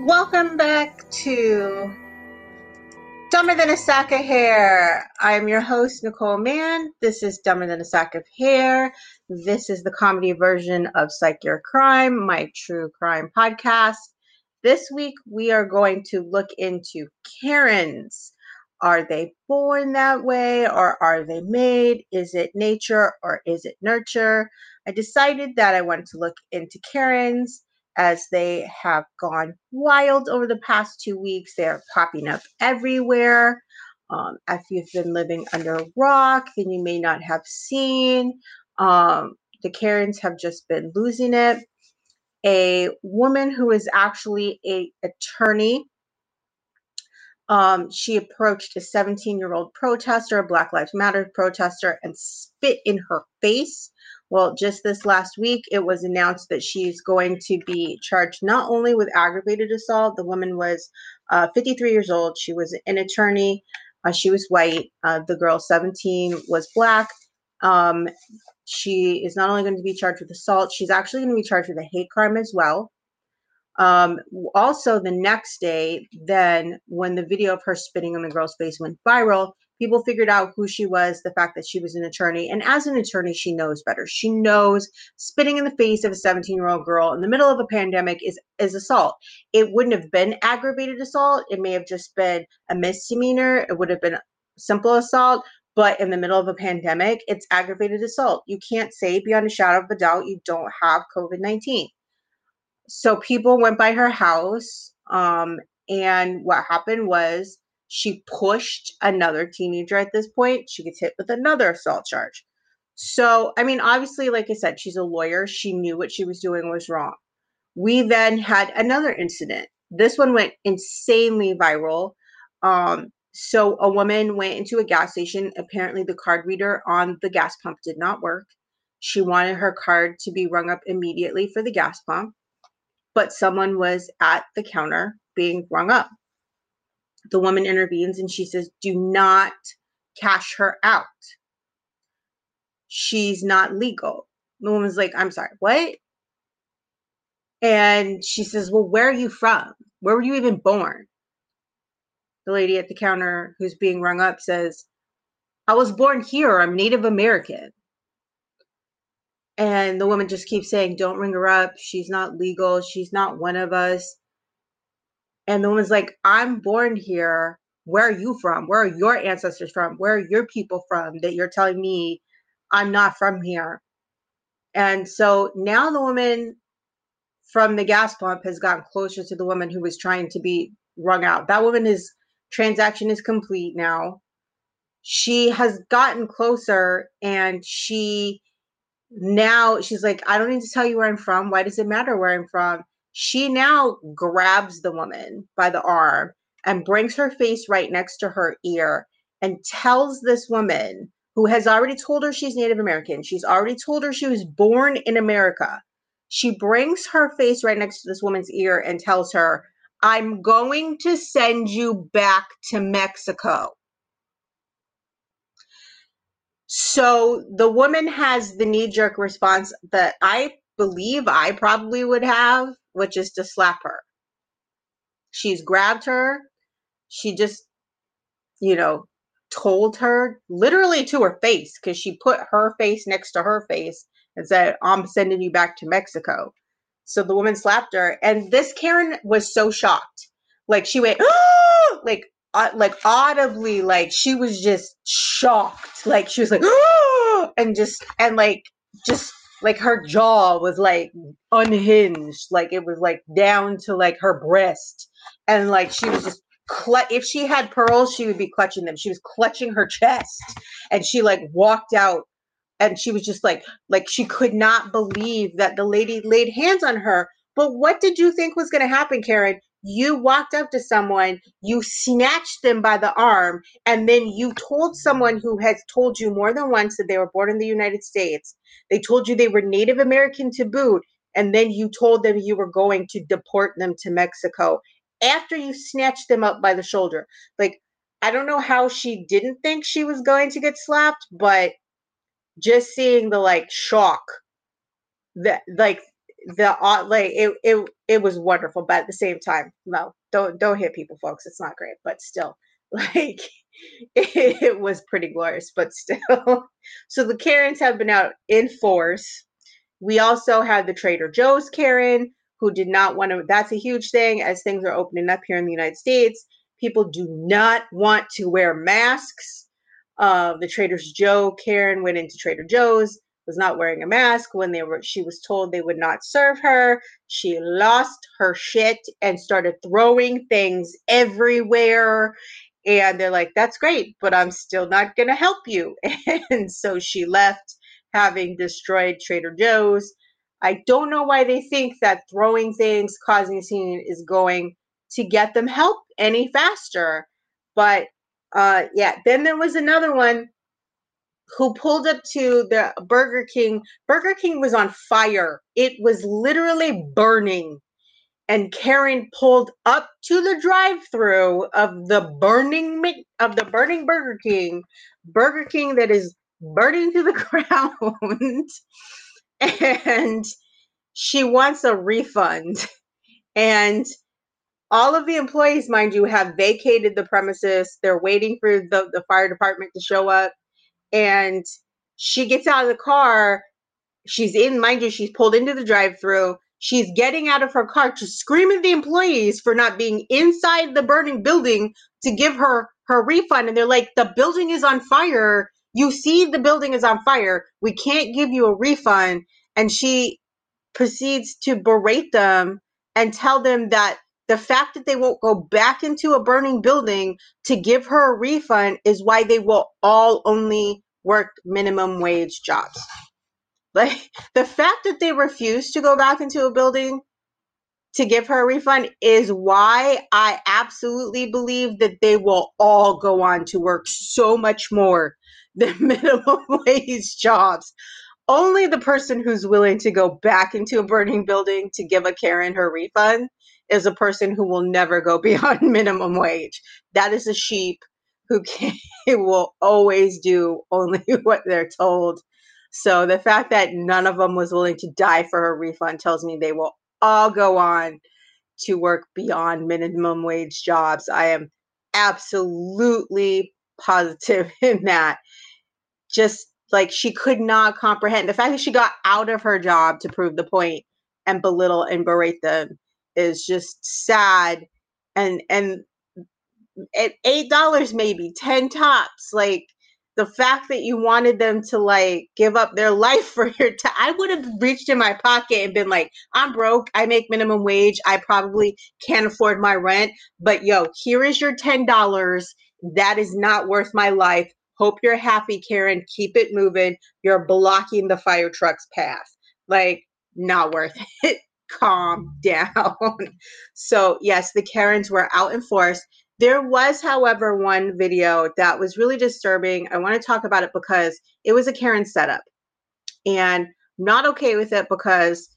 Welcome back to Dumber Than a Sack of Hair. I am your host, Nicole Mann. This is Dumber Than a Sack of Hair. This is the comedy version of Psych Your Crime, my true crime podcast. This week, we are going to look into Karens. Are they born that way or are they made? Is it nature or is it nurture? I decided that I wanted to look into Karens as they have gone wild over the past two weeks. They are popping up everywhere. Um, if you've been living under a rock, then you may not have seen. Um, the Karens have just been losing it. A woman who is actually a attorney. Um, she approached a 17 year old protester, a Black Lives Matter protester, and spit in her face well, just this last week, it was announced that she's going to be charged not only with aggravated assault, the woman was uh, 53 years old, she was an attorney, uh, she was white, uh, the girl 17 was black. Um, she is not only going to be charged with assault, she's actually going to be charged with a hate crime as well. Um, also, the next day, then when the video of her spitting on the girl's face went viral, people figured out who she was, the fact that she was an attorney. And as an attorney, she knows better. She knows spitting in the face of a 17 year old girl in the middle of a pandemic is, is assault. It wouldn't have been aggravated assault. It may have just been a misdemeanor. It would have been simple assault. But in the middle of a pandemic, it's aggravated assault. You can't say beyond a shadow of a doubt you don't have COVID 19. So people went by her house. Um, and what happened was she pushed another teenager at this point. She gets hit with another assault charge. So, I mean, obviously, like I said, she's a lawyer. She knew what she was doing was wrong. We then had another incident. This one went insanely viral. Um, so, a woman went into a gas station. Apparently, the card reader on the gas pump did not work. She wanted her card to be rung up immediately for the gas pump, but someone was at the counter being rung up the woman intervenes and she says, Do not cash her out. She's not legal. The woman's like, I'm sorry, what? And she says, Well, where are you from? Where were you even born? The lady at the counter who's being rung up says, I was born here. I'm Native American. And the woman just keeps saying, Don't ring her up. She's not legal. She's not one of us. And the woman's like, I'm born here. Where are you from? Where are your ancestors from? Where are your people from that you're telling me I'm not from here? And so now the woman from the gas pump has gotten closer to the woman who was trying to be wrung out. That woman is transaction is complete now. She has gotten closer and she now she's like, I don't need to tell you where I'm from. Why does it matter where I'm from? She now grabs the woman by the arm and brings her face right next to her ear and tells this woman who has already told her she's Native American, she's already told her she was born in America. She brings her face right next to this woman's ear and tells her, I'm going to send you back to Mexico. So the woman has the knee jerk response that I believe I probably would have, which is to slap her. She's grabbed her. She just, you know, told her literally to her face because she put her face next to her face and said, I'm sending you back to Mexico. So the woman slapped her. And this Karen was so shocked. Like she went, oh! like, uh, like audibly, like she was just shocked. Like she was like, oh! and just, and like, just like her jaw was like unhinged like it was like down to like her breast. And like she was just cl- if she had pearls she would be clutching them. She was clutching her chest. And she like walked out and she was just like like she could not believe that the lady laid hands on her. But what did you think was going to happen karen you walked up to someone, you snatched them by the arm, and then you told someone who has told you more than once that they were born in the United States. They told you they were Native American to boot, and then you told them you were going to deport them to Mexico after you snatched them up by the shoulder. Like, I don't know how she didn't think she was going to get slapped, but just seeing the like shock that like the uh, like it, it it was wonderful. But at the same time, no, don't don't hit people, folks. It's not great, but still, like it, it was pretty glorious. But still, so the Karens have been out in force. We also had the Trader Joe's Karen who did not want to. That's a huge thing as things are opening up here in the United States. People do not want to wear masks. Uh, the Trader Joe Karen went into Trader Joe's was not wearing a mask. When they were she was told they would not serve her she lost her shit and started throwing things everywhere. And they're like that's great but i'm still not going to help you. And so she left having destroyed trader joe's. I don't know why they think that throwing things causing a scene is going to get them help any faster but uh yeah then there was another one who pulled up to the Burger King. Burger King was on fire. It was literally burning. And Karen pulled up to the drive-through of the burning of the burning Burger King, Burger King that is burning to the ground. and she wants a refund. And all of the employees, mind you, have vacated the premises. They're waiting for the, the fire department to show up and she gets out of the car. She's in, mind you, she's pulled into the drive through. She's getting out of her car to scream at the employees for not being inside the burning building to give her her refund. And they're like, the building is on fire. You see, the building is on fire. We can't give you a refund. And she proceeds to berate them and tell them that the fact that they won't go back into a burning building to give her a refund is why they will all only work minimum wage jobs. Like the fact that they refuse to go back into a building to give her a refund is why I absolutely believe that they will all go on to work so much more than minimum wage jobs. Only the person who's willing to go back into a burning building to give a Karen her refund is a person who will never go beyond minimum wage. That is a sheep who can, will always do only what they're told. So the fact that none of them was willing to die for a refund tells me they will all go on to work beyond minimum wage jobs. I am absolutely positive in that. Just like she could not comprehend the fact that she got out of her job to prove the point and belittle and berate them is just sad and and at eight dollars maybe ten tops like the fact that you wanted them to like give up their life for your time i would have reached in my pocket and been like i'm broke i make minimum wage i probably can't afford my rent but yo here is your ten dollars that is not worth my life hope you're happy karen keep it moving you're blocking the fire truck's path. Like not worth it calm down. so, yes, the Karens were out in force. There was, however, one video that was really disturbing. I want to talk about it because it was a Karen setup. And not okay with it because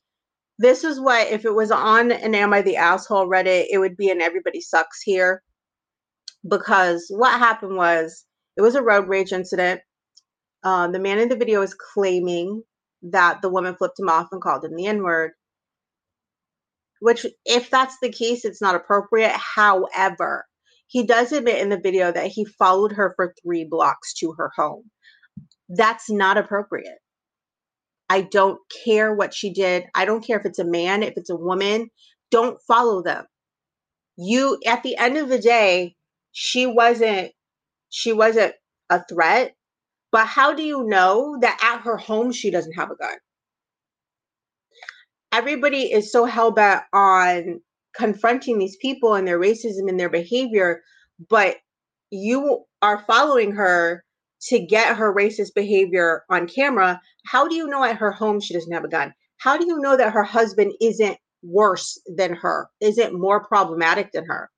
this is what, if it was on an Am I the Asshole Reddit, it would be an Everybody Sucks here. Because what happened was it was a road rage incident. Um, the man in the video is claiming that the woman flipped him off and called him the N word which if that's the case it's not appropriate. However he does admit in the video that he followed her for three blocks to her home. That's not appropriate. I don't care what she did. I don't care if it's a man if it's a woman. Don't follow them. You at the end of the day she wasn't she wasn't a threat. But how do you know that at her home she doesn't have a gun everybody is so hell bent on confronting these people and their racism and their behavior, but you are following her to get her racist behavior on camera. How do you know at her home she doesn't have a gun? How do you know that her husband isn't worse than her, isn't more problematic than her?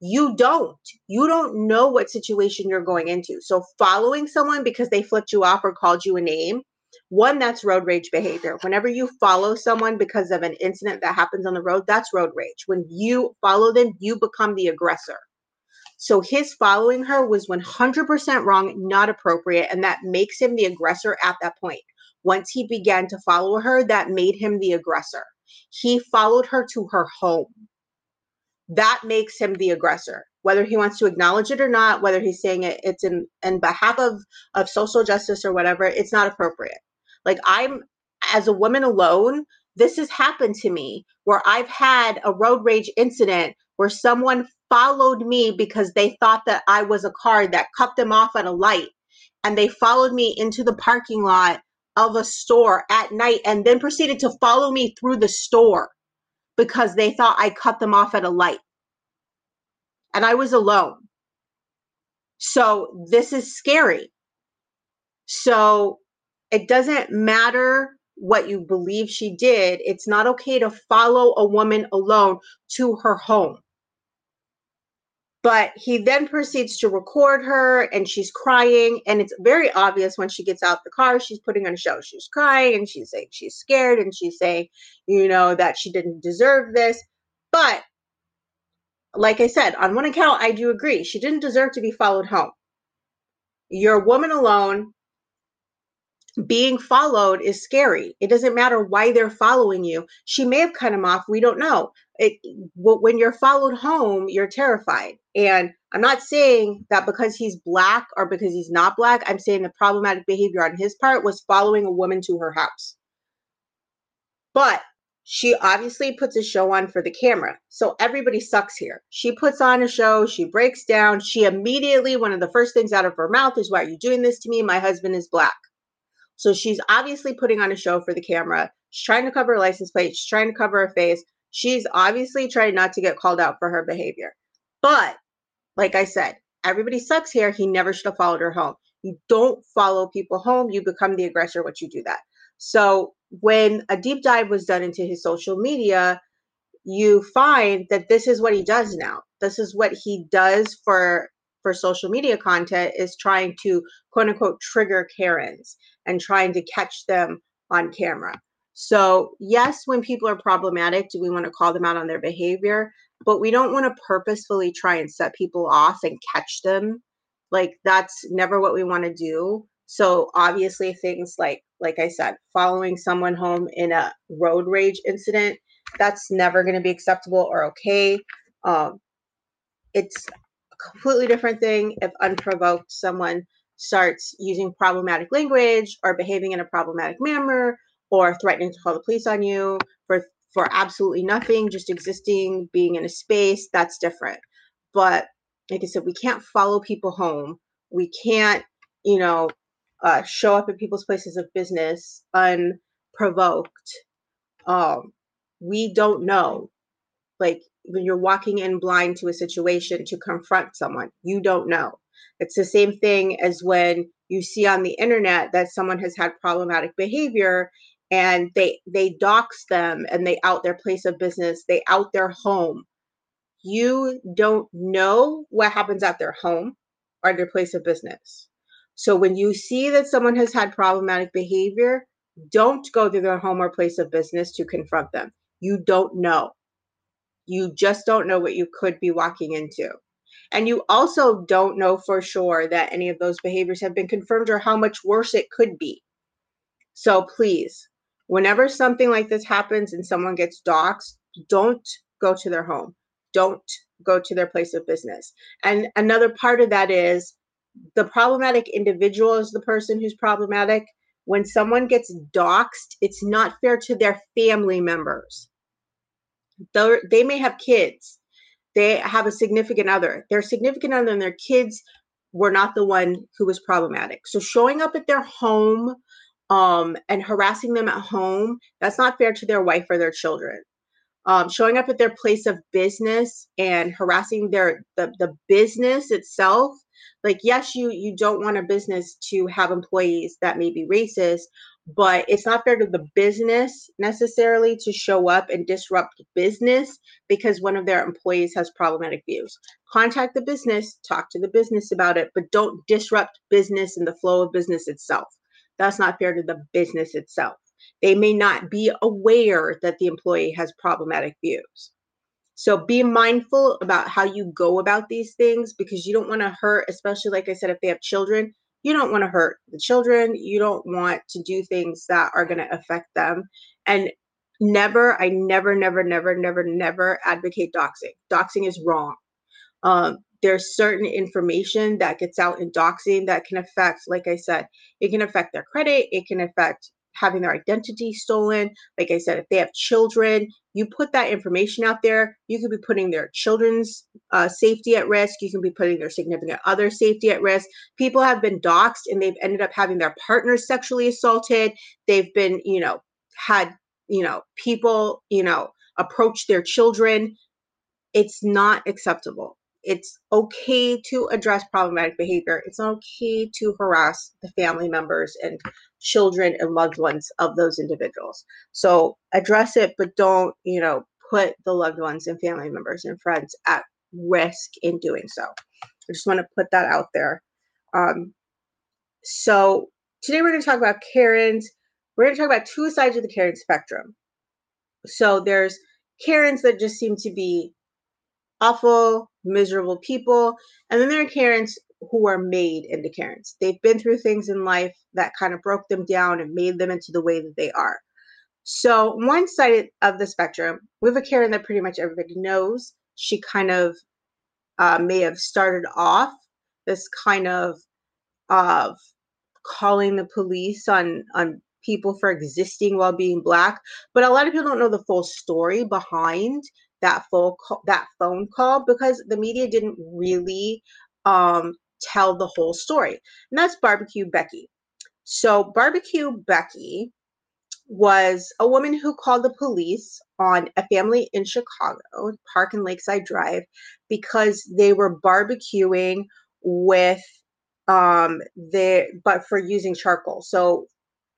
You don't. You don't know what situation you're going into. So following someone because they flipped you off or called you a name one, that's road rage behavior. Whenever you follow someone because of an incident that happens on the road, that's road rage. When you follow them, you become the aggressor. So his following her was 100% wrong, not appropriate, and that makes him the aggressor at that point. Once he began to follow her, that made him the aggressor. He followed her to her home. That makes him the aggressor. Whether he wants to acknowledge it or not, whether he's saying it, it's in, in behalf of, of social justice or whatever, it's not appropriate. Like I'm, as a woman alone, this has happened to me where I've had a road rage incident where someone followed me because they thought that I was a car that cut them off at a light and they followed me into the parking lot of a store at night and then proceeded to follow me through the store because they thought I cut them off at a light. And I was alone. So this is scary. So it doesn't matter what you believe she did. It's not okay to follow a woman alone to her home. But he then proceeds to record her and she's crying. And it's very obvious when she gets out the car, she's putting on a show. She's crying and she's saying she's scared and she's saying, you know, that she didn't deserve this. But like I said, on one account, I do agree. She didn't deserve to be followed home. You're a woman alone being followed is scary. It doesn't matter why they're following you. She may have cut him off. We don't know. It, when you're followed home, you're terrified. And I'm not saying that because he's black or because he's not black. I'm saying the problematic behavior on his part was following a woman to her house. But she obviously puts a show on for the camera. So everybody sucks here. She puts on a show, she breaks down. She immediately, one of the first things out of her mouth is, Why are you doing this to me? My husband is black. So she's obviously putting on a show for the camera. She's trying to cover her license plate. She's trying to cover her face. She's obviously trying not to get called out for her behavior. But like I said, everybody sucks here. He never should have followed her home. You don't follow people home. You become the aggressor once you do that. So when a deep dive was done into his social media, you find that this is what he does now. This is what he does for for social media content is trying to quote unquote trigger Karens and trying to catch them on camera. So, yes, when people are problematic, do we want to call them out on their behavior? But we don't want to purposefully try and set people off and catch them. Like, that's never what we want to do. So, obviously, things like, like I said, following someone home in a road rage incident, that's never going to be acceptable or okay. Um, it's completely different thing if unprovoked someone starts using problematic language or behaving in a problematic manner or threatening to call the police on you for for absolutely nothing just existing being in a space that's different. But like i said we can't follow people home. We can't you know uh, show up at people's places of business unprovoked. Um, we don't know. Like you're walking in blind to a situation to confront someone you don't know it's the same thing as when you see on the internet that someone has had problematic behavior and they they dox them and they out their place of business, they out their home. You don't know what happens at their home or their place of business. So when you see that someone has had problematic behavior, don't go to their home or place of business to confront them. You don't know. You just don't know what you could be walking into. And you also don't know for sure that any of those behaviors have been confirmed or how much worse it could be. So please, whenever something like this happens and someone gets doxxed, don't go to their home. Don't go to their place of business. And another part of that is the problematic individual is the person who's problematic. When someone gets doxxed, it's not fair to their family members. They may have kids they have a significant other. Their significant other and their kids were not the one who was problematic. So showing up at their home um, and harassing them at home, that's not fair to their wife or their children. Um, showing up at their place of business and harassing their the, the business itself like yes you you don't want a business to have employees that may be racist but it's not fair to the business necessarily to show up and disrupt business because one of their employees has problematic views. Contact the business, talk to the business about it, but don't disrupt business and the flow of business itself. That's not fair to the business itself. They may not be aware that the employee has problematic views. So be mindful about how you go about these things because you don't want to hurt, especially like I said, if they have children, you don't want to hurt the children. You don't want to do things that are going to affect them. And never, I never, never, never, never, never advocate doxing. Doxing is wrong. Um, there's certain information that gets out in doxing that can affect, like I said, it can affect their credit, it can affect having their identity stolen. Like I said, if they have children, you put that information out there, you could be putting their children's uh, safety at risk. You can be putting their significant other safety at risk. People have been doxxed and they've ended up having their partners sexually assaulted. They've been, you know, had, you know, people, you know, approach their children. It's not acceptable it's okay to address problematic behavior. It's okay to harass the family members and children and loved ones of those individuals. So address it, but don't, you know, put the loved ones and family members and friends at risk in doing so. I just want to put that out there. Um, so today we're going to talk about Karens. We're going to talk about two sides of the Karen spectrum. So there's Karens that just seem to be awful, miserable people. And then there are Karens who are made into Karens. They've been through things in life that kind of broke them down and made them into the way that they are. So, one side of the spectrum, we have a Karen that pretty much everybody knows. She kind of uh, may have started off this kind of of calling the police on on people for existing while being black, but a lot of people don't know the full story behind that full call, that phone call because the media didn't really um, tell the whole story. And that's barbecue Becky. So barbecue Becky was a woman who called the police on a family in Chicago, Park and Lakeside Drive, because they were barbecuing with um the but for using charcoal. So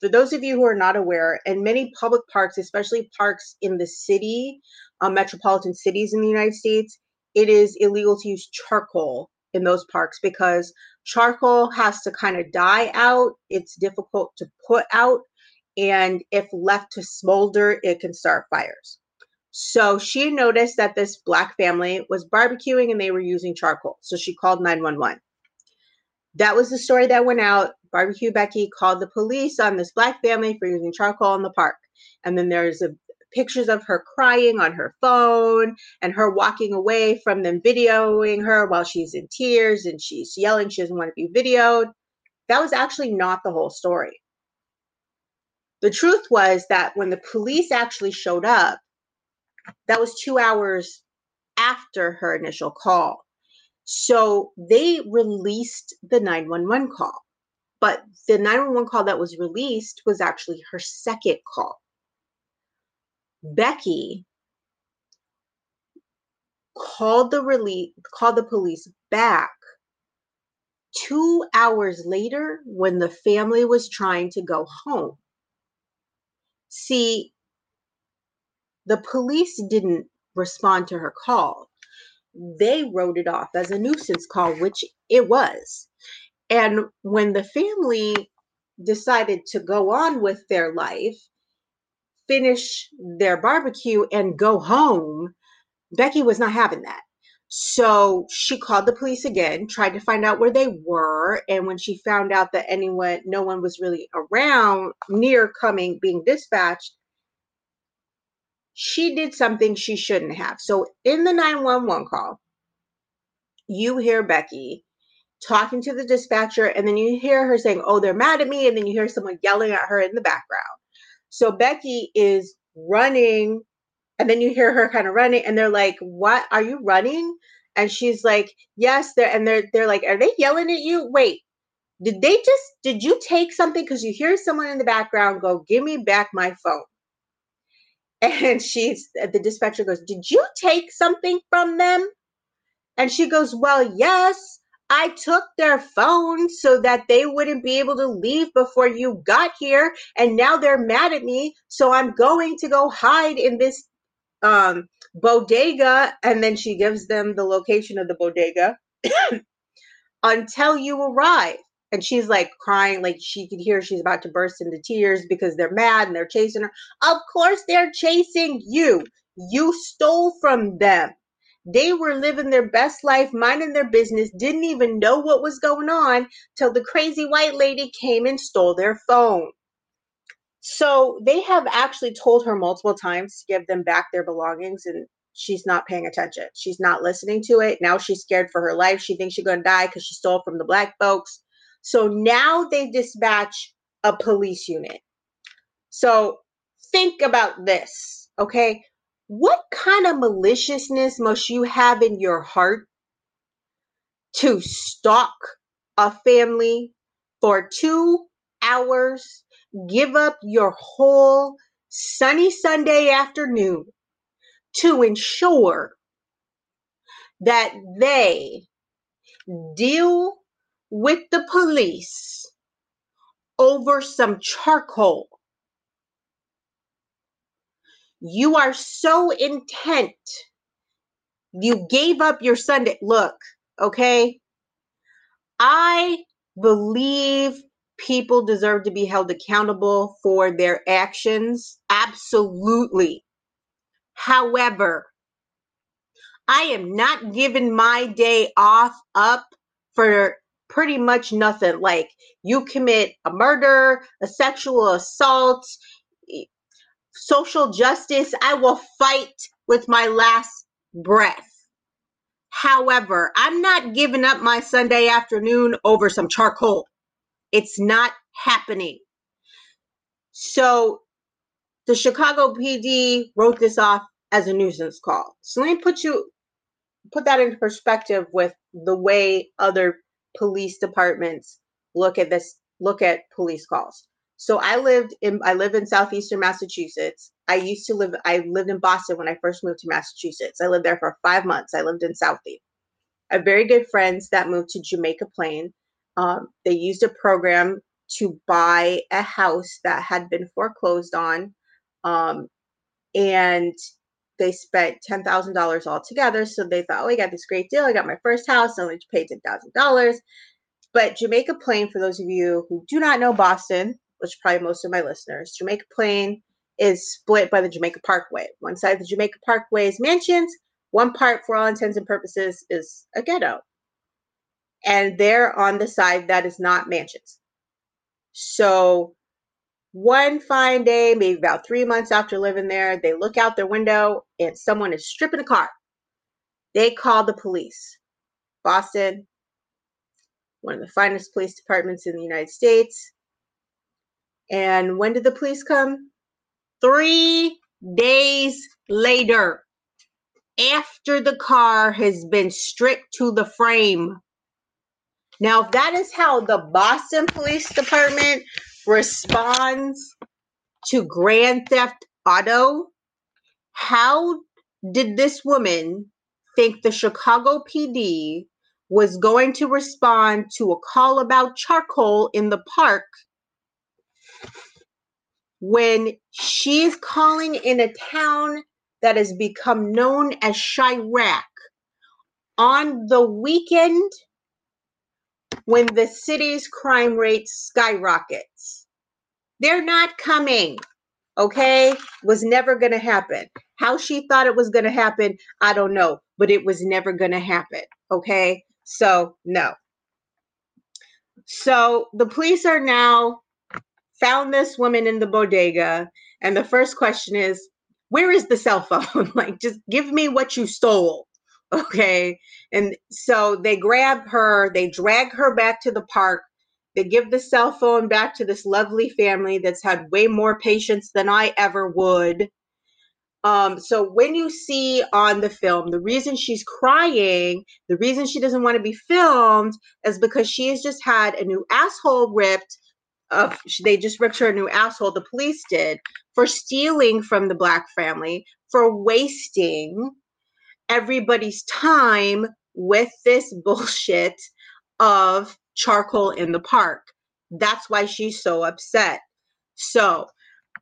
for those of you who are not aware, in many public parks, especially parks in the city, um, metropolitan cities in the United States, it is illegal to use charcoal in those parks because charcoal has to kind of die out. It's difficult to put out. And if left to smolder, it can start fires. So she noticed that this black family was barbecuing and they were using charcoal. So she called 911. That was the story that went out. Barbecue Becky called the police on this black family for using charcoal in the park. And then there's a pictures of her crying on her phone and her walking away from them videoing her while she's in tears and she's yelling she doesn't want to be videoed. That was actually not the whole story. The truth was that when the police actually showed up, that was two hours after her initial call. So they released the 911 call. But the 911 call that was released was actually her second call. Becky called the relief called the police back two hours later when the family was trying to go home. See, the police didn't respond to her call. They wrote it off as a nuisance call, which it was. And when the family decided to go on with their life, finish their barbecue and go home, Becky was not having that. So she called the police again, tried to find out where they were, and when she found out that anyone, no one was really around near coming being dispatched, she did something she shouldn't have. So in the 911 call, you hear Becky talking to the dispatcher, and then you hear her saying, Oh, they're mad at me, and then you hear someone yelling at her in the background. So Becky is running, and then you hear her kind of running, and they're like, What are you running? And she's like, Yes, they're and they're they're like, Are they yelling at you? Wait, did they just did you take something? Because you hear someone in the background go, Give me back my phone. And she's uh, the dispatcher goes, Did you take something from them? And she goes, Well, yes. I took their phone so that they wouldn't be able to leave before you got here. And now they're mad at me. So I'm going to go hide in this um, bodega. And then she gives them the location of the bodega until you arrive. And she's like crying, like she could hear she's about to burst into tears because they're mad and they're chasing her. Of course, they're chasing you. You stole from them. They were living their best life, minding their business, didn't even know what was going on till the crazy white lady came and stole their phone. So they have actually told her multiple times to give them back their belongings, and she's not paying attention. She's not listening to it. Now she's scared for her life. She thinks she's going to die because she stole from the black folks. So now they dispatch a police unit. So think about this, okay? What kind of maliciousness must you have in your heart to stalk a family for two hours, give up your whole sunny Sunday afternoon to ensure that they deal with the police over some charcoal. You are so intent. You gave up your Sunday. Look, okay? I believe people deserve to be held accountable for their actions. Absolutely. However, I am not giving my day off up for pretty much nothing. Like you commit a murder, a sexual assault, social justice, I will fight with my last breath. However, I'm not giving up my Sunday afternoon over some charcoal. It's not happening. So the Chicago PD wrote this off as a nuisance call. So let me put you put that into perspective with the way other police departments look at this look at police calls. So I lived in I live in southeastern Massachusetts. I used to live I lived in Boston when I first moved to Massachusetts. I lived there for 5 months. I lived in Southie. I have very good friends that moved to Jamaica Plain. Um, they used a program to buy a house that had been foreclosed on. Um, and they spent ten thousand dollars altogether. So they thought, oh, I got this great deal. I got my first house. I only paid ten thousand dollars. But Jamaica Plain, for those of you who do not know Boston, which probably most of my listeners, Jamaica Plain is split by the Jamaica Parkway. One side of the Jamaica Parkway is mansions. One part, for all intents and purposes, is a ghetto. And they're on the side that is not mansions. So one fine day, maybe about three months after living there, they look out their window and someone is stripping a car. They call the police. Boston, one of the finest police departments in the United States. And when did the police come? Three days later, after the car has been stripped to the frame. Now, if that is how the Boston Police Department responds to Grand Theft Auto. How did this woman think the Chicago PD was going to respond to a call about charcoal in the park when she's calling in a town that has become known as Chiraq on the weekend when the city's crime rate skyrockets. They're not coming. Okay? Was never going to happen. How she thought it was going to happen, I don't know, but it was never going to happen. Okay? So, no. So, the police are now found this woman in the bodega and the first question is, where is the cell phone? like just give me what you stole. Okay. And so they grab her, they drag her back to the park. They give the cell phone back to this lovely family that's had way more patience than I ever would. Um, so when you see on the film, the reason she's crying, the reason she doesn't want to be filmed is because she has just had a new asshole ripped. Uh, they just ripped her a new asshole. The police did for stealing from the black family, for wasting everybody's time with this bullshit of charcoal in the park. That's why she's so upset. So,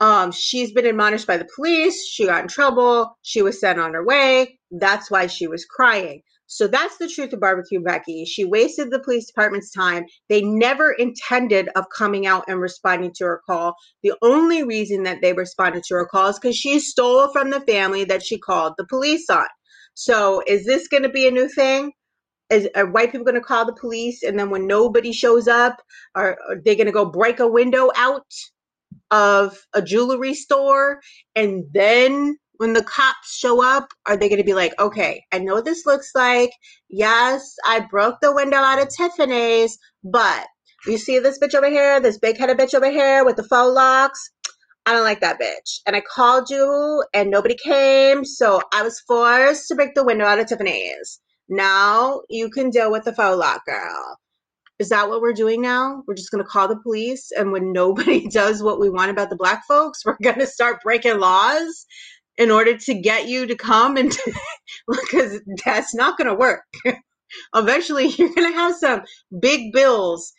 um, she's been admonished by the police. She got in trouble. She was sent on her way. That's why she was crying. So that's the truth of barbecue Becky. She wasted the police department's time. They never intended of coming out and responding to her call. The only reason that they responded to her call is because she stole from the family that she called the police on. So is this going to be a new thing? Is are white people going to call the police and then when nobody shows up, are, are they going to go break a window out? of a jewelry store and then when the cops show up are they going to be like okay i know what this looks like yes i broke the window out of tiffany's but you see this bitch over here this big headed bitch over here with the faux locks I don't like that bitch. And I called you and nobody came, so I was forced to break the window out of Tiffany's. Now you can deal with the faux lock, girl. Is that what we're doing now? We're just going to call the police, and when nobody does what we want about the black folks, we're going to start breaking laws in order to get you to come and because that's not going to work. Eventually, you're going to have some big bills,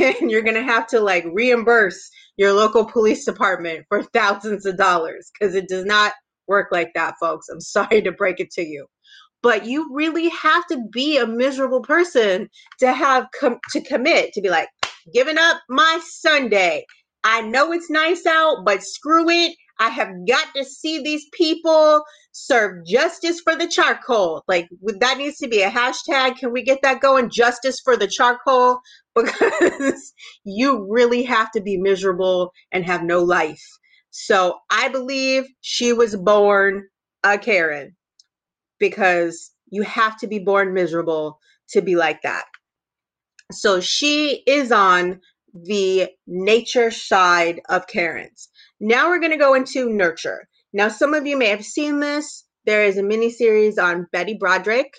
and you're going to have to like reimburse your local police department for thousands of dollars because it does not work like that, folks. I'm sorry to break it to you but you really have to be a miserable person to have com- to commit to be like giving up my sunday i know it's nice out but screw it i have got to see these people serve justice for the charcoal. Like that needs to be a hashtag. Can we get that going? Justice for the charcoal? Because you really have to be miserable and have no life. So i believe she was born a karen because you have to be born miserable to be like that. So she is on the nature side of Karen's. Now we're going to go into nurture. Now, some of you may have seen this. There is a mini series on Betty Broderick.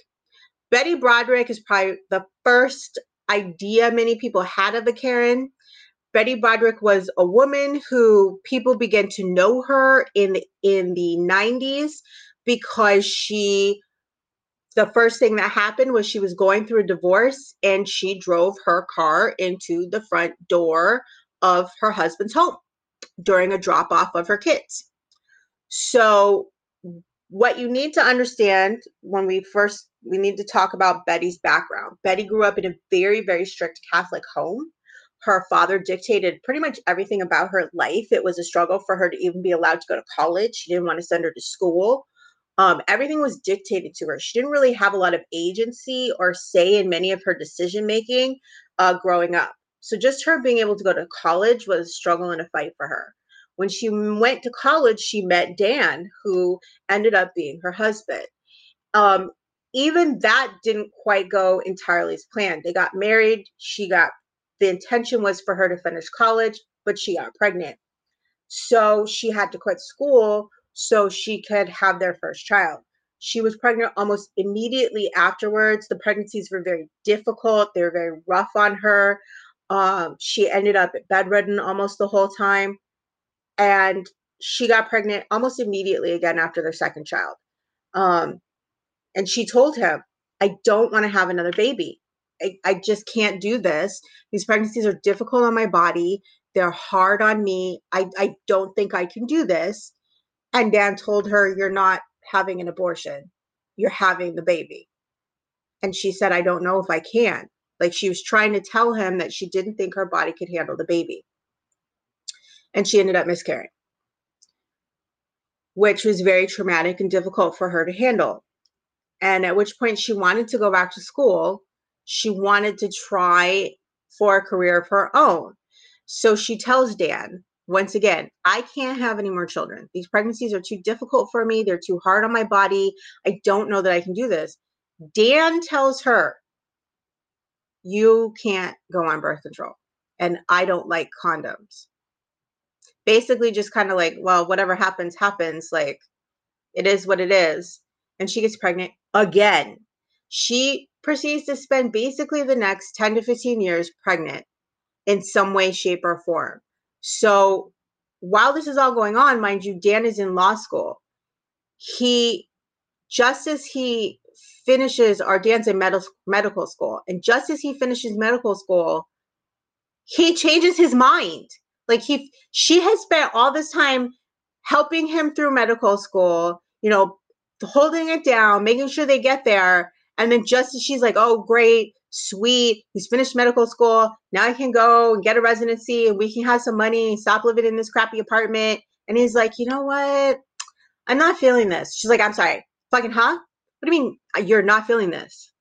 Betty Broderick is probably the first idea many people had of a Karen. Betty Broderick was a woman who people began to know her in in the 90s because she the first thing that happened was she was going through a divorce and she drove her car into the front door of her husband's home during a drop off of her kids. So what you need to understand when we first we need to talk about Betty's background. Betty grew up in a very very strict Catholic home. Her father dictated pretty much everything about her life. It was a struggle for her to even be allowed to go to college. She didn't want to send her to school um, everything was dictated to her. She didn't really have a lot of agency or say in many of her decision making uh, growing up. So just her being able to go to college was a struggle and a fight for her. When she went to college, she met Dan, who ended up being her husband. Um, even that didn't quite go entirely as planned. They got married. She got the intention was for her to finish college, but she got pregnant. So she had to quit school so she could have their first child. She was pregnant almost immediately afterwards. The pregnancies were very difficult, they were very rough on her. Um, she ended up bedridden almost the whole time. And she got pregnant almost immediately again after their second child. Um, and she told him, I don't want to have another baby. I, I just can't do this. These pregnancies are difficult on my body. They're hard on me. I, I don't think I can do this. And Dan told her, You're not having an abortion, you're having the baby. And she said, I don't know if I can. Like she was trying to tell him that she didn't think her body could handle the baby. And she ended up miscarrying, which was very traumatic and difficult for her to handle. And at which point she wanted to go back to school. She wanted to try for a career of her own. So she tells Dan, once again, I can't have any more children. These pregnancies are too difficult for me. They're too hard on my body. I don't know that I can do this. Dan tells her, You can't go on birth control. And I don't like condoms. Basically, just kind of like, well, whatever happens, happens. Like, it is what it is. And she gets pregnant again. She proceeds to spend basically the next 10 to 15 years pregnant in some way, shape, or form. So while this is all going on, mind you, Dan is in law school. He, just as he finishes, or Dan's in med- medical school, and just as he finishes medical school, he changes his mind. Like he, she has spent all this time helping him through medical school, you know, holding it down, making sure they get there. And then just as she's like, oh, great, sweet. He's finished medical school. Now I can go and get a residency and we can have some money, stop living in this crappy apartment. And he's like, you know what? I'm not feeling this. She's like, I'm sorry. Fucking huh? What do you mean uh, you're not feeling this?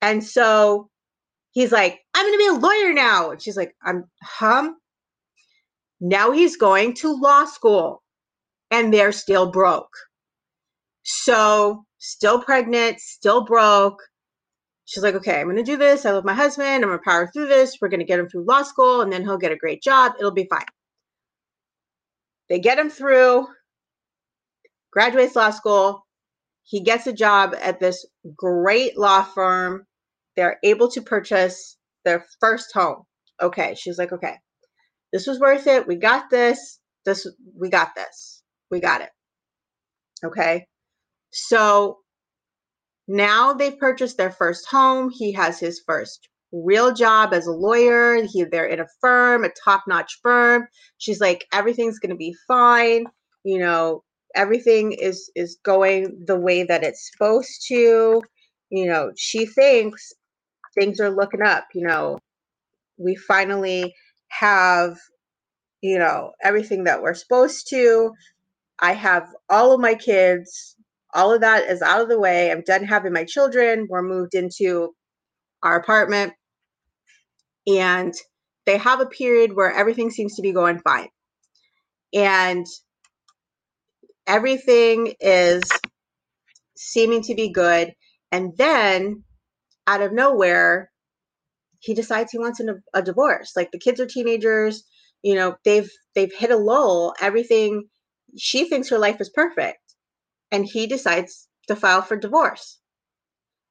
And so he's like, I'm gonna be a lawyer now. And she's like, I'm hum. Now he's going to law school and they're still broke. So, still pregnant, still broke. She's like, okay, I'm going to do this. I love my husband. I'm going to power through this. We're going to get him through law school and then he'll get a great job. It'll be fine. They get him through, graduates law school. He gets a job at this great law firm. They're able to purchase their first home. Okay. She's like, okay, this was worth it. We got this. This, we got this. We got it. Okay. So now they've purchased their first home. He has his first real job as a lawyer. He, they're in a firm, a top notch firm. She's like, everything's going to be fine. You know, everything is is going the way that it's supposed to. You know, she thinks things are looking up. You know, we finally have, you know, everything that we're supposed to. I have all of my kids. All of that is out of the way. I'm done having my children. We're moved into our apartment and they have a period where everything seems to be going fine. And everything is seeming to be good. And then out of nowhere, he decides he wants a, a divorce. Like the kids are teenagers, you know, they've they've hit a lull. Everything she thinks her life is perfect. And he decides to file for divorce.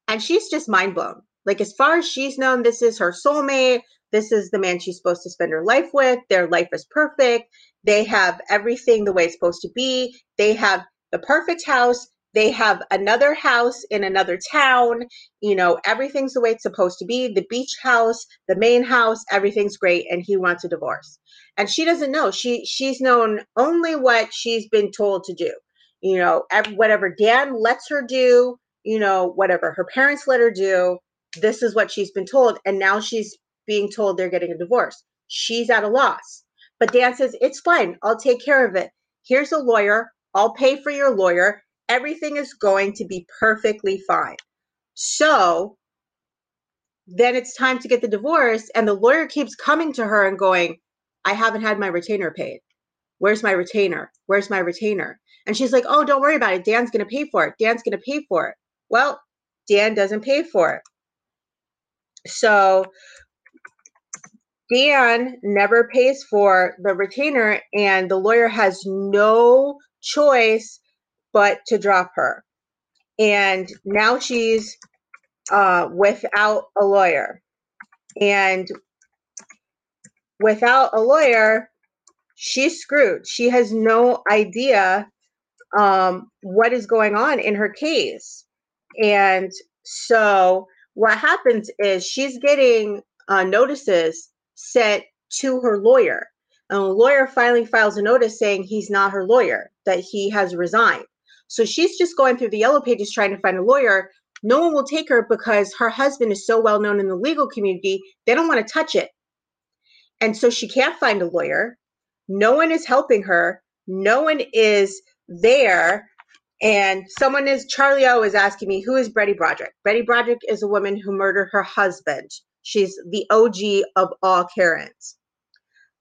And she's just mind blown. Like, as far as she's known, this is her soulmate. This is the man she's supposed to spend her life with. Their life is perfect. They have everything the way it's supposed to be. They have the perfect house. They have another house in another town. You know, everything's the way it's supposed to be. The beach house, the main house, everything's great. And he wants a divorce. And she doesn't know. She she's known only what she's been told to do. You know, whatever Dan lets her do, you know, whatever her parents let her do, this is what she's been told and now she's being told they're getting a divorce she's at a loss but dan says it's fine. I'll take care of it. Here's a lawyer. I'll pay for your lawyer. Everything is going to be perfectly fine. So then it's time to get the divorce and the lawyer keeps coming to her and going i haven't had my retainer paid. Where's my retainer? Where's my retainer? And she's like oh don't worry about it. Dan's going to pay for it. Dan's going to pay for it. Well dan doesn't pay for it. So Dan never pays for the retainer, and the lawyer has no choice but to drop her. And now she's uh, without a lawyer. And without a lawyer, she's screwed. She has no idea um, what is going on in her case. And so what happens is she's getting uh, notices sent to her lawyer. And the lawyer finally files a notice saying he's not her lawyer, that he has resigned. So she's just going through the yellow pages trying to find a lawyer. No one will take her because her husband is so well known in the legal community, they don't want to touch it. And so she can't find a lawyer. No one is helping her. No one is there and someone is Charlie O is asking me, who is Betty Broderick? Betty Broderick is a woman who murdered her husband. She's the OG of all Karens.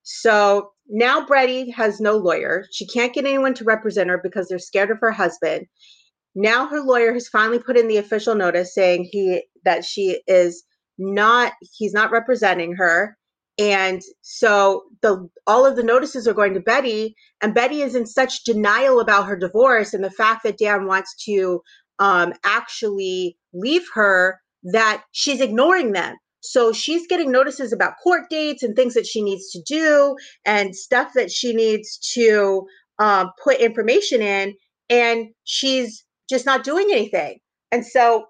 So now Betty has no lawyer. She can't get anyone to represent her because they're scared of her husband. Now her lawyer has finally put in the official notice saying he that she is not he's not representing her and so the all of the notices are going to Betty, and Betty is in such denial about her divorce and the fact that Dan wants to um, actually leave her that she's ignoring them. So she's getting notices about court dates and things that she needs to do and stuff that she needs to um, put information in, and she's just not doing anything. And so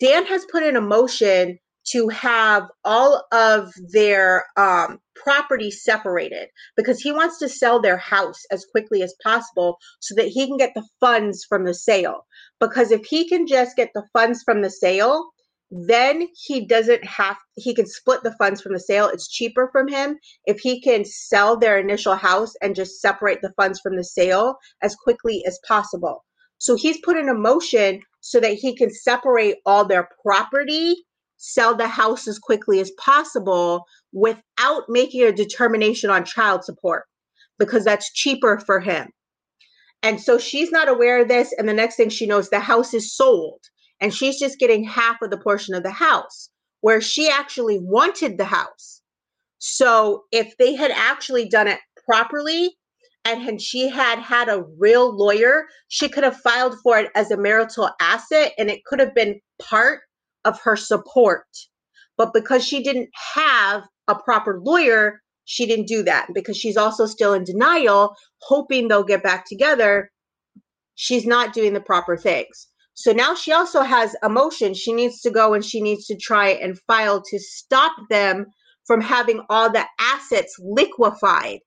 Dan has put in a motion to have all of their um, property separated because he wants to sell their house as quickly as possible so that he can get the funds from the sale. Because if he can just get the funds from the sale, then he doesn't have he can split the funds from the sale it's cheaper from him if he can sell their initial house and just separate the funds from the sale as quickly as possible so he's put in a motion so that he can separate all their property sell the house as quickly as possible without making a determination on child support because that's cheaper for him. And so she's not aware of this. And the next thing she knows, the house is sold and she's just getting half of the portion of the house where she actually wanted the house. So if they had actually done it properly and had she had had a real lawyer, she could have filed for it as a marital asset and it could have been part of her support. But because she didn't have a proper lawyer, she didn't do that. Because she's also still in denial, hoping they'll get back together, she's not doing the proper things. So now she also has emotion. She needs to go and she needs to try and file to stop them from having all the assets liquefied.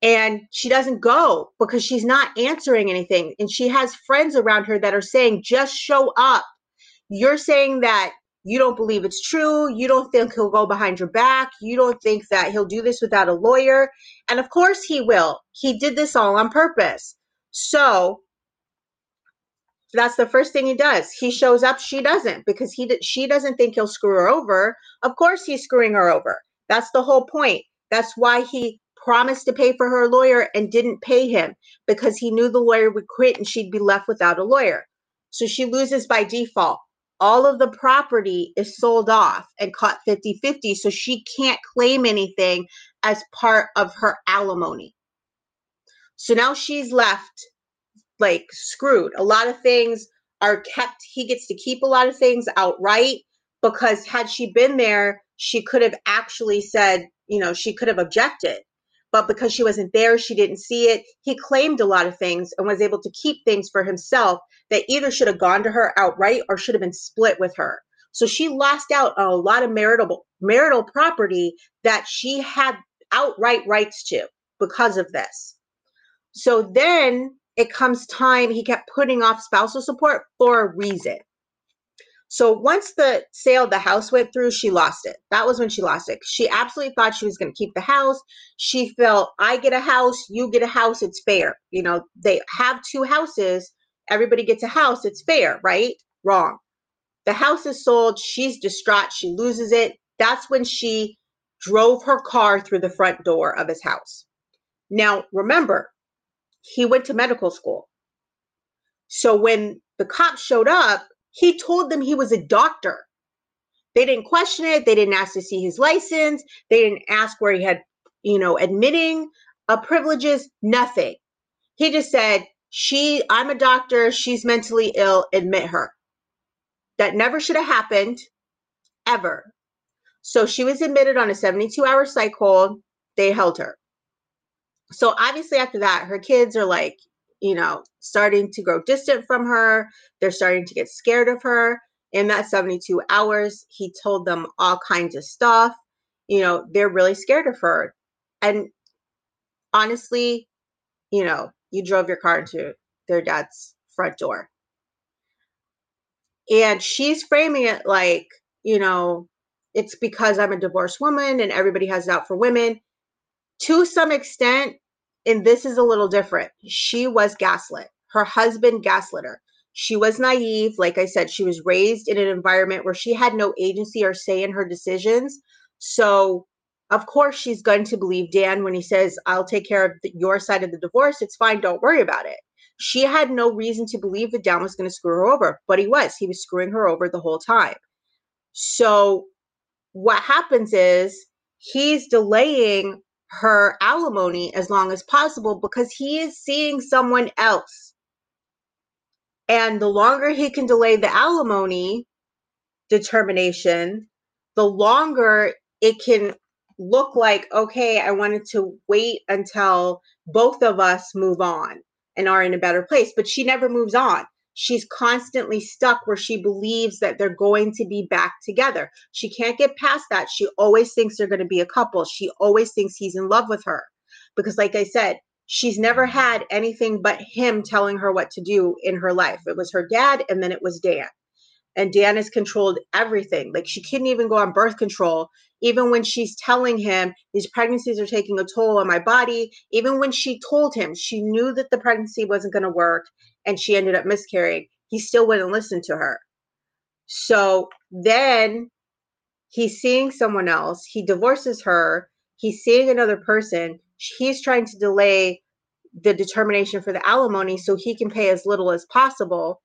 And she doesn't go because she's not answering anything. And she has friends around her that are saying, just show up. You're saying that you don't believe it's true. You don't think he'll go behind your back. You don't think that he'll do this without a lawyer. And of course he will. He did this all on purpose. So that's the first thing he does. He shows up, she doesn't because he she doesn't think he'll screw her over. Of course he's screwing her over. That's the whole point. That's why he promised to pay for her lawyer and didn't pay him because he knew the lawyer would quit and she'd be left without a lawyer. So she loses by default. All of the property is sold off and caught 50 50. So she can't claim anything as part of her alimony. So now she's left like screwed. A lot of things are kept, he gets to keep a lot of things outright because had she been there, she could have actually said, you know, she could have objected. But because she wasn't there, she didn't see it. He claimed a lot of things and was able to keep things for himself that either should have gone to her outright or should have been split with her. So she lost out on a lot of marital marital property that she had outright rights to because of this. So then it comes time he kept putting off spousal support for a reason. So once the sale of the house went through, she lost it. That was when she lost it. She absolutely thought she was going to keep the house. She felt, I get a house, you get a house, it's fair. You know, they have two houses, everybody gets a house, it's fair, right? Wrong. The house is sold, she's distraught, she loses it. That's when she drove her car through the front door of his house. Now, remember, he went to medical school. So when the cops showed up, he told them he was a doctor. They didn't question it. They didn't ask to see his license. They didn't ask where he had, you know, admitting uh, privileges, nothing. He just said, she, I'm a doctor. She's mentally ill. Admit her. That never should have happened ever. So she was admitted on a 72 hour psych hold. They held her so obviously after that her kids are like you know starting to grow distant from her. They're starting to get scared of her. In that 72 hours he told them all kinds of stuff. You know they're really scared of her. And honestly you know you drove your car into their dad's front door. And she's framing it like you know it's because i'm a divorced woman and everybody has it out for women to some extent, and this is a little different, she was gaslit. Her husband gaslit her. She was naive. Like I said, she was raised in an environment where she had no agency or say in her decisions. So, of course, she's going to believe Dan when he says, I'll take care of the, your side of the divorce. It's fine. Don't worry about it. She had no reason to believe that Dan was going to screw her over, but he was. He was screwing her over the whole time. So, what happens is he's delaying her alimony as long as possible because he is seeing someone else. And the longer he can delay the alimony determination, the longer it can look like, okay, I wanted to wait until both of us move on and are in a better place. But she never moves on she's constantly stuck where she believes that they're going to be back together. She can't get past that. She always thinks they're going to be a couple. She always thinks he's in love with her. Because, like I said, she's never had anything but him telling her what to do in her life. It was her dad, and then it was Dan. And Dan has controlled everything. Like she couldn't even go on birth control, even when she's telling him these pregnancies are taking a toll on my body. Even when she told him she knew that the pregnancy wasn't going to work and she ended up miscarrying, he still wouldn't listen to her. So then he's seeing someone else. He divorces her. He's seeing another person. He's trying to delay the determination for the alimony so he can pay as little as possible.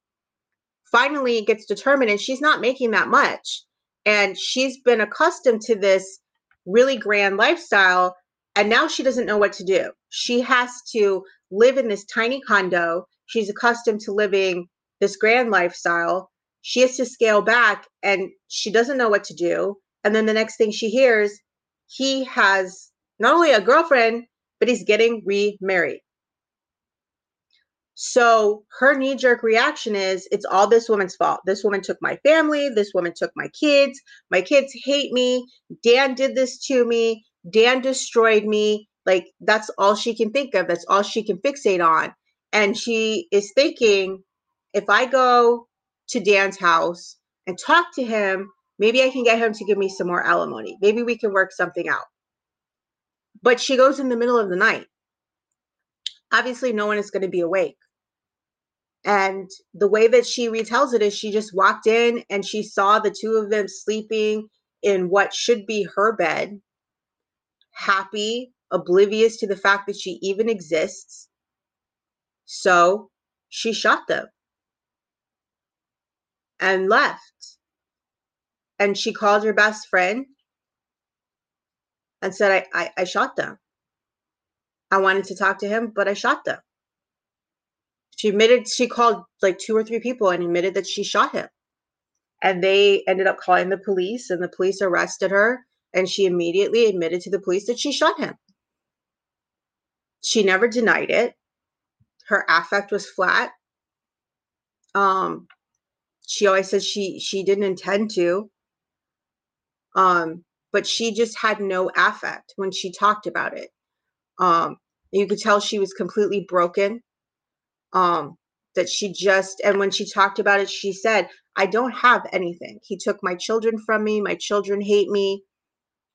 Finally, it gets determined, and she's not making that much. And she's been accustomed to this really grand lifestyle, and now she doesn't know what to do. She has to live in this tiny condo. She's accustomed to living this grand lifestyle. She has to scale back, and she doesn't know what to do. And then the next thing she hears, he has not only a girlfriend, but he's getting remarried. So her knee jerk reaction is it's all this woman's fault. This woman took my family. This woman took my kids. My kids hate me. Dan did this to me. Dan destroyed me. Like that's all she can think of. That's all she can fixate on. And she is thinking if I go to Dan's house and talk to him, maybe I can get him to give me some more alimony. Maybe we can work something out. But she goes in the middle of the night. Obviously, no one is going to be awake. And the way that she retells it is she just walked in and she saw the two of them sleeping in what should be her bed, happy, oblivious to the fact that she even exists. So she shot them and left. And she called her best friend and said, I, I, I shot them. I wanted to talk to him, but I shot them. She admitted she called like two or three people and admitted that she shot him. And they ended up calling the police, and the police arrested her. And she immediately admitted to the police that she shot him. She never denied it. Her affect was flat. Um, she always said she she didn't intend to. Um, but she just had no affect when she talked about it. Um, you could tell she was completely broken um that she just and when she talked about it she said i don't have anything he took my children from me my children hate me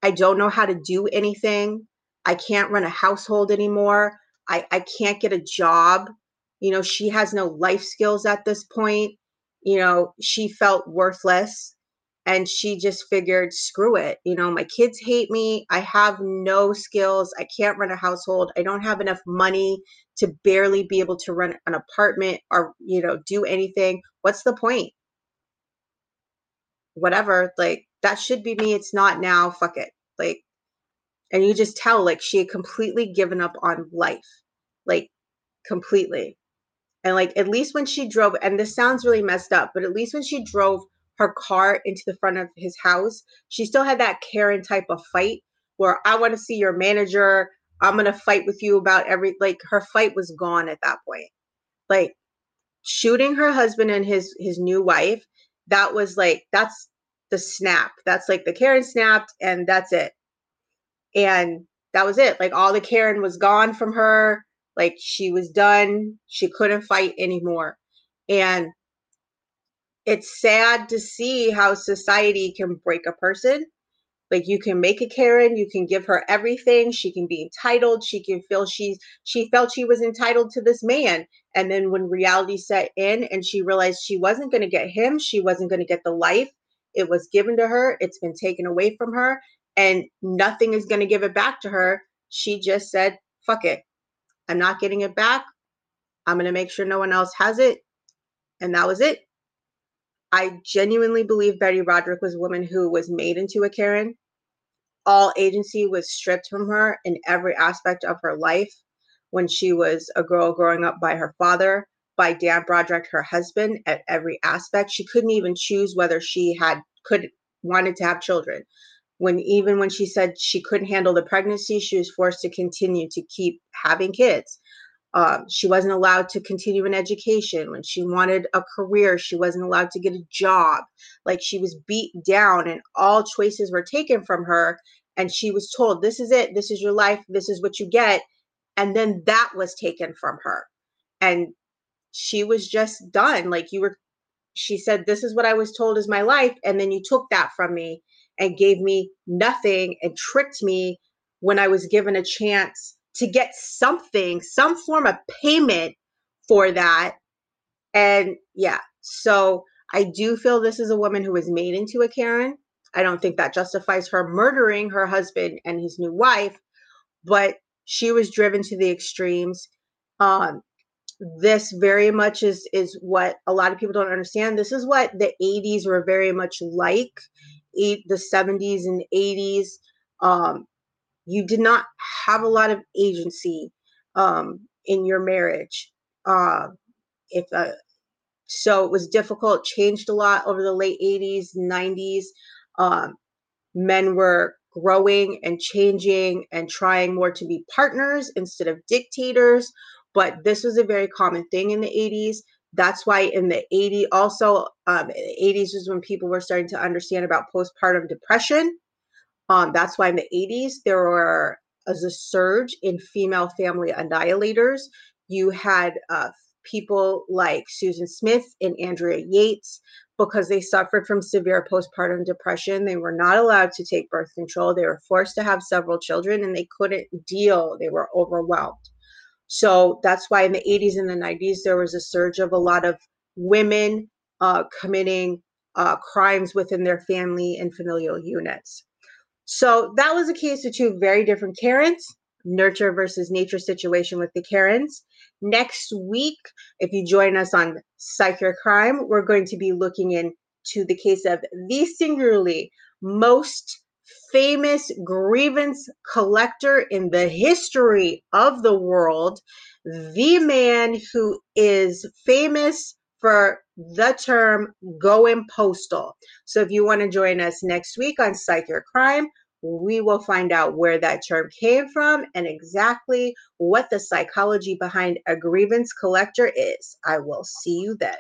i don't know how to do anything i can't run a household anymore i i can't get a job. You know she has no life skills at this point. You know she felt worthless and she just figured screw it you know my kids hate me. I have no skills. I can't run a household. I don't have enough money to barely be able to run an apartment or you know do anything. What's the point? Whatever like that should be me. It's not now. Fuck it. Like and you just tell like she had completely given up on life like completely and like at least when she drove and this sounds really messed up but at least when she drove her car into the front of his house she still had that karen type of fight where i want to see your manager I'm gonna fight with you about every like her fight was gone at that point. Like shooting her husband and his his new wife, that was like that's the snap. That's like the Karen snapped and that's it. And that was it. Like all the Karen was gone from her. Like she was done. She couldn't fight anymore. And it's sad to see how society can break a person like you can make a karen you can give her everything she can be entitled she can feel she's she felt she was entitled to this man and then when reality set in and she realized she wasn't going to get him she wasn't going to get the life it was given to her it's been taken away from her and nothing is going to give it back to her she just said fuck it i'm not getting it back i'm going to make sure no one else has it and that was it I genuinely believe Betty Broderick was a woman who was made into a Karen. All agency was stripped from her in every aspect of her life when she was a girl growing up by her father, by Dan Broderick, her husband, at every aspect. She couldn't even choose whether she had could wanted to have children. When even when she said she couldn't handle the pregnancy, she was forced to continue to keep having kids. Um, she wasn't allowed to continue an education. When she wanted a career, she wasn't allowed to get a job. Like she was beat down, and all choices were taken from her. And she was told, This is it. This is your life. This is what you get. And then that was taken from her. And she was just done. Like you were, she said, This is what I was told is my life. And then you took that from me and gave me nothing and tricked me when I was given a chance to get something, some form of payment for that. And yeah, so I do feel this is a woman who was made into a Karen I don't think that justifies her murdering her husband and his new wife, but she was driven to the extremes. Um, this very much is is what a lot of people don't understand. This is what the 80s were very much like, eight, the 70s and 80s. Um, you did not have a lot of agency um, in your marriage. Uh, if uh, so, it was difficult. Changed a lot over the late 80s, 90s. Um, men were growing and changing and trying more to be partners instead of dictators. But this was a very common thing in the 80s. That's why in the 80s, also um, the 80s was when people were starting to understand about postpartum depression. Um, that's why in the 80s there were as a surge in female family annihilators. You had uh, people like Susan Smith and Andrea Yates because they suffered from severe postpartum depression. They were not allowed to take birth control. They were forced to have several children and they couldn't deal. They were overwhelmed. So that's why in the 80s and the 90s, there was a surge of a lot of women uh, committing uh, crimes within their family and familial units. So that was a case of two very different Karens, nurture versus nature situation with the Karens. Next week, if you join us on Psych Your Crime, we're going to be looking into the case of the singularly most famous grievance collector in the history of the world, the man who is famous for the term going postal. So if you want to join us next week on Psych Your Crime, we will find out where that term came from and exactly what the psychology behind a grievance collector is. I will see you then.